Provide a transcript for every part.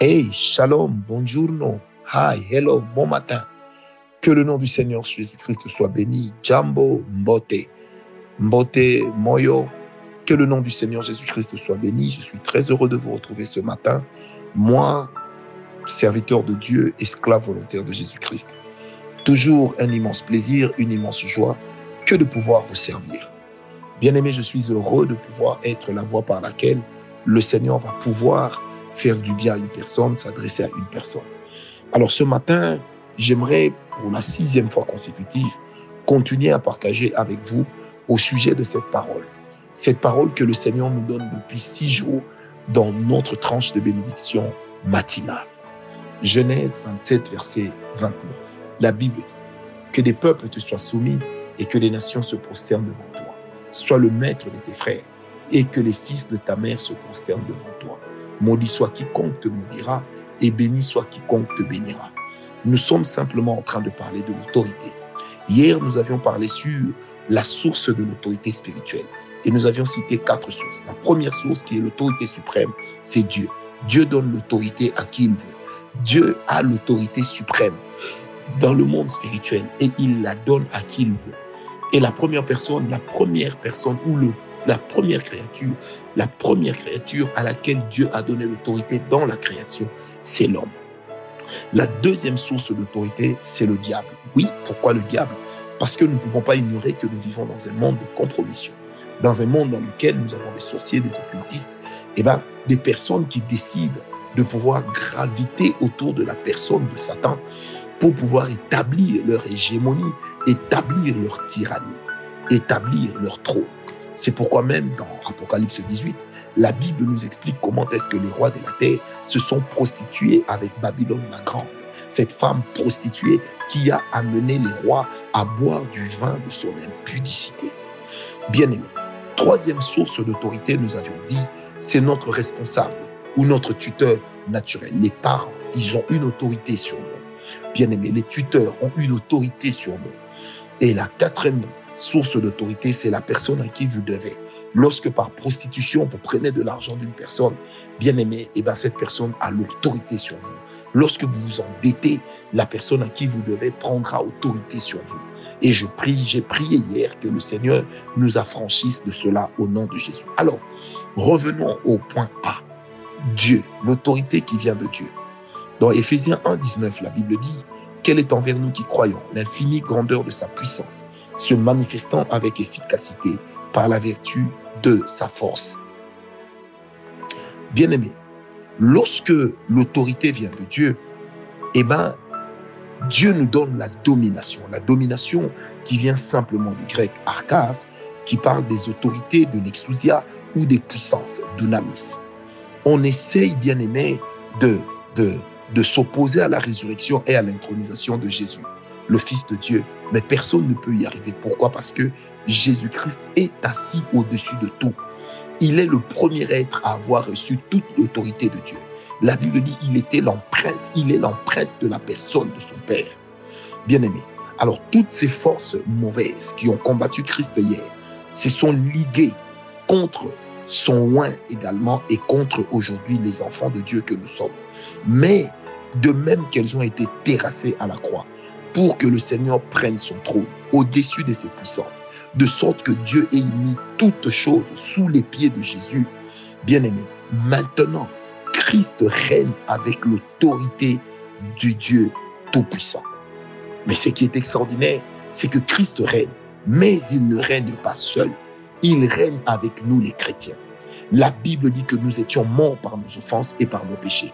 Hey, shalom, buongiorno, hi, hello, bon matin. Que le nom du Seigneur Jésus-Christ soit béni. Jambo, Mbote, Mbote, Moyo. Que le nom du Seigneur Jésus-Christ soit béni. Je suis très heureux de vous retrouver ce matin. Moi, serviteur de Dieu, esclave volontaire de Jésus-Christ. Toujours un immense plaisir, une immense joie que de pouvoir vous servir. Bien-aimé, je suis heureux de pouvoir être la voie par laquelle le Seigneur va pouvoir faire du bien à une personne, s'adresser à une personne. Alors ce matin, j'aimerais, pour la sixième fois consécutive, continuer à partager avec vous au sujet de cette parole. Cette parole que le Seigneur nous donne depuis six jours dans notre tranche de bénédiction matinale. Genèse 27, verset 29. La Bible dit que des peuples te soient soumis et que les nations se prosternent devant toi. Sois le maître de tes frères et que les fils de ta mère se prosternent devant toi. Maudit soit quiconque te maudira et béni soit quiconque te bénira. Nous sommes simplement en train de parler de l'autorité. Hier, nous avions parlé sur la source de l'autorité spirituelle et nous avions cité quatre sources. La première source qui est l'autorité suprême, c'est Dieu. Dieu donne l'autorité à qui il veut. Dieu a l'autorité suprême dans le monde spirituel et il la donne à qui il veut. Et la première personne, la première personne ou le, la première créature, à laquelle Dieu a donné l'autorité dans la création, c'est l'homme. La deuxième source d'autorité, c'est le diable. Oui, pourquoi le diable? Parce que nous ne pouvons pas ignorer que nous vivons dans un monde de compromission, dans un monde dans lequel nous avons des sorciers, des occultistes, et ben, des personnes qui décident de pouvoir graviter autour de la personne de Satan pour pouvoir établir leur hégémonie, établir leur tyrannie, établir leur trône. C'est pourquoi même dans Apocalypse 18, la Bible nous explique comment est-ce que les rois de la terre se sont prostitués avec Babylone la Grande, cette femme prostituée qui a amené les rois à boire du vin de son impudicité. Bien-aimé, troisième source d'autorité, nous avions dit, c'est notre responsable ou notre tuteur naturel. Les parents, ils ont une autorité sur nous. Bien-aimé, les tuteurs ont une autorité sur nous. Et la quatrième source d'autorité, c'est la personne à qui vous devez. Lorsque par prostitution, vous prenez de l'argent d'une personne, bien-aimé, et eh ben cette personne a l'autorité sur vous. Lorsque vous vous endettez, la personne à qui vous devez prendra autorité sur vous. Et je prie, j'ai prié hier que le Seigneur nous affranchisse de cela au nom de Jésus. Alors, revenons au point A. Dieu, l'autorité qui vient de Dieu. Dans Éphésiens 1, 19, la Bible dit Quelle est envers nous qui croyons? L'infinie grandeur de sa puissance, se manifestant avec efficacité par la vertu de sa force. Bien-aimé, lorsque l'autorité vient de Dieu, eh ben, Dieu nous donne la domination. La domination qui vient simplement du grec arkas, qui parle des autorités de l'exousia ou des puissances, dunamis. On essaye, bien aimé, de, de, de s'opposer à la résurrection et à l'intronisation de Jésus, le Fils de Dieu. Mais personne ne peut y arriver. Pourquoi? Parce que Jésus-Christ est assis au-dessus de tout. Il est le premier être à avoir reçu toute l'autorité de Dieu. La Bible dit il était l'empreinte, il est l'empreinte de la personne de son Père. Bien-aimé. Alors toutes ces forces mauvaises qui ont combattu Christ hier se sont liguées contre son loin également et contre aujourd'hui les enfants de Dieu que nous sommes. Mais de même qu'elles ont été terrassées à la croix pour que le Seigneur prenne son trône au-dessus de ses puissances, de sorte que Dieu ait mis toutes choses sous les pieds de Jésus. Bien-aimé, maintenant, Christ règne avec l'autorité du Dieu Tout-Puissant. Mais ce qui est extraordinaire, c'est que Christ règne, mais il ne règne pas seul. Il règne avec nous les chrétiens. La Bible dit que nous étions morts par nos offenses et par nos péchés.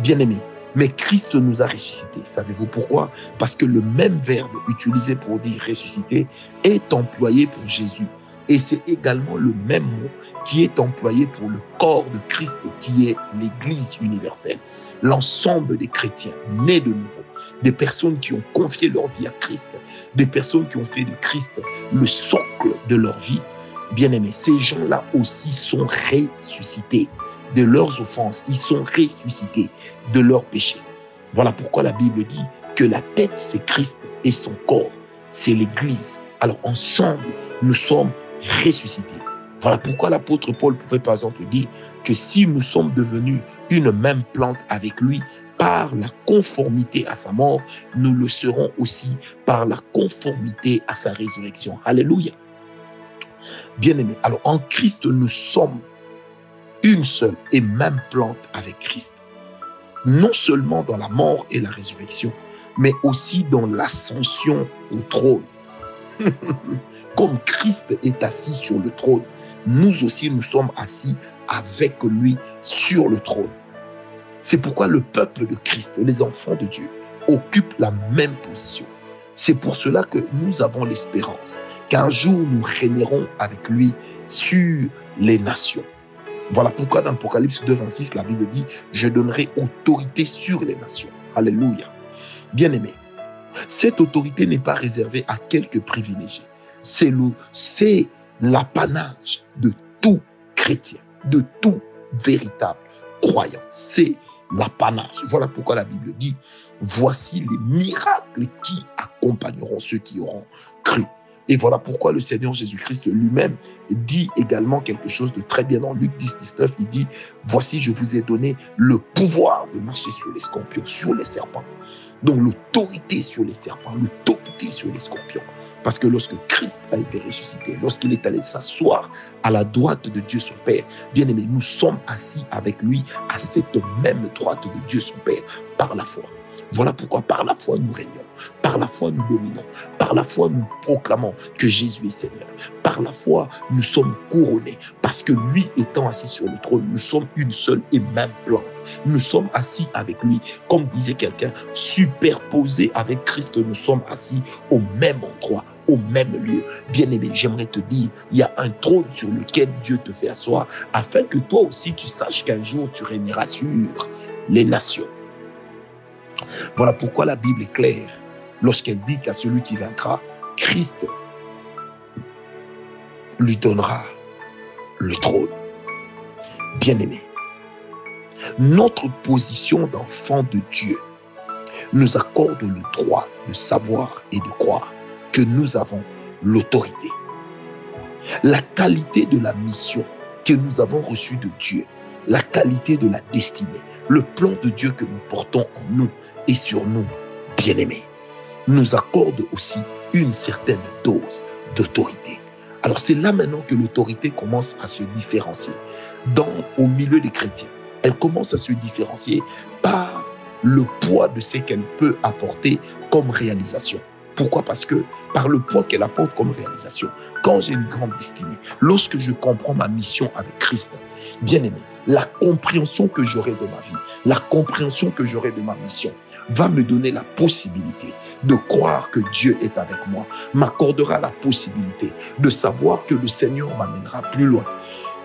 Bien-aimés, mais Christ nous a ressuscités. Savez-vous pourquoi? Parce que le même verbe utilisé pour dire ressusciter est employé pour Jésus. Et c'est également le même mot qui est employé pour le corps de Christ, qui est l'Église universelle. L'ensemble des chrétiens nés de nouveau, des personnes qui ont confié leur vie à Christ, des personnes qui ont fait de Christ le socle de leur vie. Bien-aimés, ces gens-là aussi sont ressuscités de leurs offenses. Ils sont ressuscités de leurs péchés. Voilà pourquoi la Bible dit que la tête, c'est Christ et son corps, c'est l'Église. Alors ensemble, nous sommes ressuscités. Voilà pourquoi l'apôtre Paul pouvait par exemple dire que si nous sommes devenus une même plante avec lui par la conformité à sa mort, nous le serons aussi par la conformité à sa résurrection. Alléluia. Bien-aimés, alors en Christ, nous sommes une seule et même plante avec Christ. Non seulement dans la mort et la résurrection, mais aussi dans l'ascension au trône. Comme Christ est assis sur le trône, nous aussi nous sommes assis avec lui sur le trône. C'est pourquoi le peuple de Christ, les enfants de Dieu, occupent la même position. C'est pour cela que nous avons l'espérance qu'un jour nous régnerons avec lui sur les nations. Voilà pourquoi dans Apocalypse 2, 26, la Bible dit, je donnerai autorité sur les nations. Alléluia. Bien-aimé, cette autorité n'est pas réservée à quelques privilégiés. C'est l'apanage de tout chrétien, de tout véritable croyant. C'est l'apanage. Voilà pourquoi la Bible dit, voici les miracles qui accompagneront ceux qui auront cru. Et voilà pourquoi le Seigneur Jésus-Christ lui-même dit également quelque chose de très bien dans Luc 10, 19. Il dit, voici, je vous ai donné le pouvoir de marcher sur les scorpions, sur les serpents. Donc l'autorité sur les serpents, l'autorité sur les scorpions. Parce que lorsque Christ a été ressuscité, lorsqu'il est allé s'asseoir à la droite de Dieu son Père, bien aimé, nous sommes assis avec lui à cette même droite de Dieu son Père par la foi. Voilà pourquoi par la foi nous régnons, par la foi nous dominons, par la foi nous proclamons que Jésus est Seigneur, par la foi nous sommes couronnés, parce que lui étant assis sur le trône, nous sommes une seule et même plante. Nous sommes assis avec lui, comme disait quelqu'un, superposés avec Christ, nous sommes assis au même endroit, au même lieu. Bien-aimé, j'aimerais te dire, il y a un trône sur lequel Dieu te fait asseoir, afin que toi aussi tu saches qu'un jour tu régneras sur les nations. Voilà pourquoi la Bible est claire lorsqu'elle dit qu'à celui qui vaincra, Christ lui donnera le trône. Bien-aimé, notre position d'enfant de Dieu nous accorde le droit de savoir et de croire que nous avons l'autorité. La qualité de la mission que nous avons reçue de Dieu, la qualité de la destinée, le plan de Dieu que nous portons en nous et sur nous, bien-aimés, nous accorde aussi une certaine dose d'autorité. Alors c'est là maintenant que l'autorité commence à se différencier dans, au milieu des chrétiens. Elle commence à se différencier par le poids de ce qu'elle peut apporter comme réalisation. Pourquoi? Parce que par le poids qu'elle apporte comme réalisation, quand j'ai une grande destinée, lorsque je comprends ma mission avec Christ, bien aimé, la compréhension que j'aurai de ma vie, la compréhension que j'aurai de ma mission, va me donner la possibilité de croire que Dieu est avec moi, m'accordera la possibilité de savoir que le Seigneur m'amènera plus loin.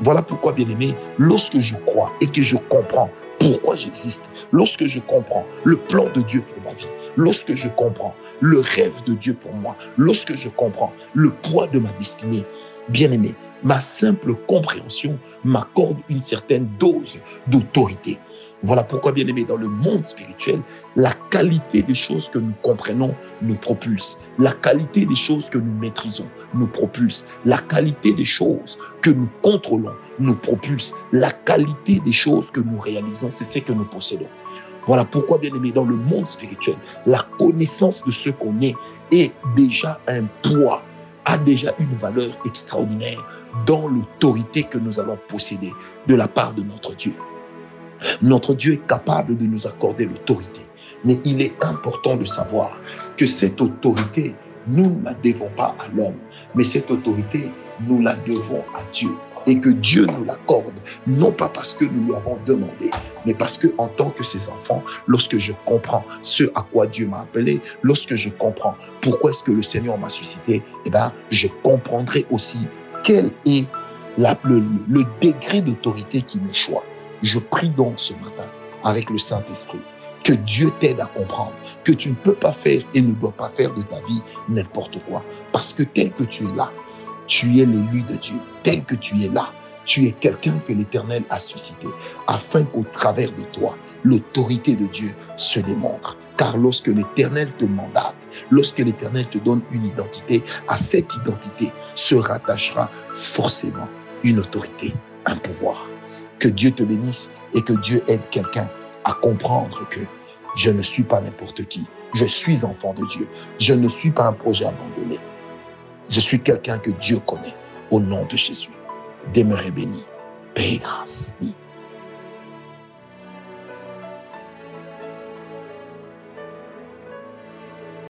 Voilà pourquoi, bien aimé, lorsque je crois et que je comprends pourquoi j'existe, lorsque je comprends le plan de Dieu pour ma vie, lorsque je comprends le rêve de Dieu pour moi, lorsque je comprends le poids de ma destinée, bien aimé, ma simple compréhension m'accorde une certaine dose d'autorité. Voilà pourquoi, bien aimé, dans le monde spirituel, la qualité des choses que nous comprenons nous propulse. La qualité des choses que nous maîtrisons nous propulse. La qualité des choses que nous contrôlons nous propulse. La qualité des choses que nous réalisons, c'est ce que nous possédons. Voilà pourquoi, bien aimé, dans le monde spirituel, la connaissance de ce qu'on est est déjà un poids, a déjà une valeur extraordinaire dans l'autorité que nous allons posséder de la part de notre Dieu. Notre Dieu est capable de nous accorder l'autorité. Mais il est important de savoir que cette autorité, nous ne la devons pas à l'homme, mais cette autorité, nous la devons à Dieu. Et que Dieu nous l'accorde, non pas parce que nous lui avons demandé, mais parce que en tant que ses enfants, lorsque je comprends ce à quoi Dieu m'a appelé, lorsque je comprends pourquoi est-ce que le Seigneur m'a suscité, eh ben, je comprendrai aussi quel est le, degré d'autorité qui m'échoit. Je prie donc ce matin avec le Saint-Esprit que Dieu t'aide à comprendre que tu ne peux pas faire et ne dois pas faire de ta vie n'importe quoi. Parce que tel que tu es là, tu es l'élu de Dieu. Tel que tu es là, tu es quelqu'un que l'Éternel a suscité, afin qu'au travers de toi, l'autorité de Dieu se démontre. Car lorsque l'Éternel te mandate, lorsque l'Éternel te donne une identité, à cette identité se rattachera forcément une autorité, un pouvoir. Que Dieu te bénisse et que Dieu aide quelqu'un à comprendre que je ne suis pas n'importe qui. Je suis enfant de Dieu. Je ne suis pas un projet abandonné. Je suis quelqu'un que Dieu connaît. Au nom de Jésus. Demeurez béni. Paix et grâce.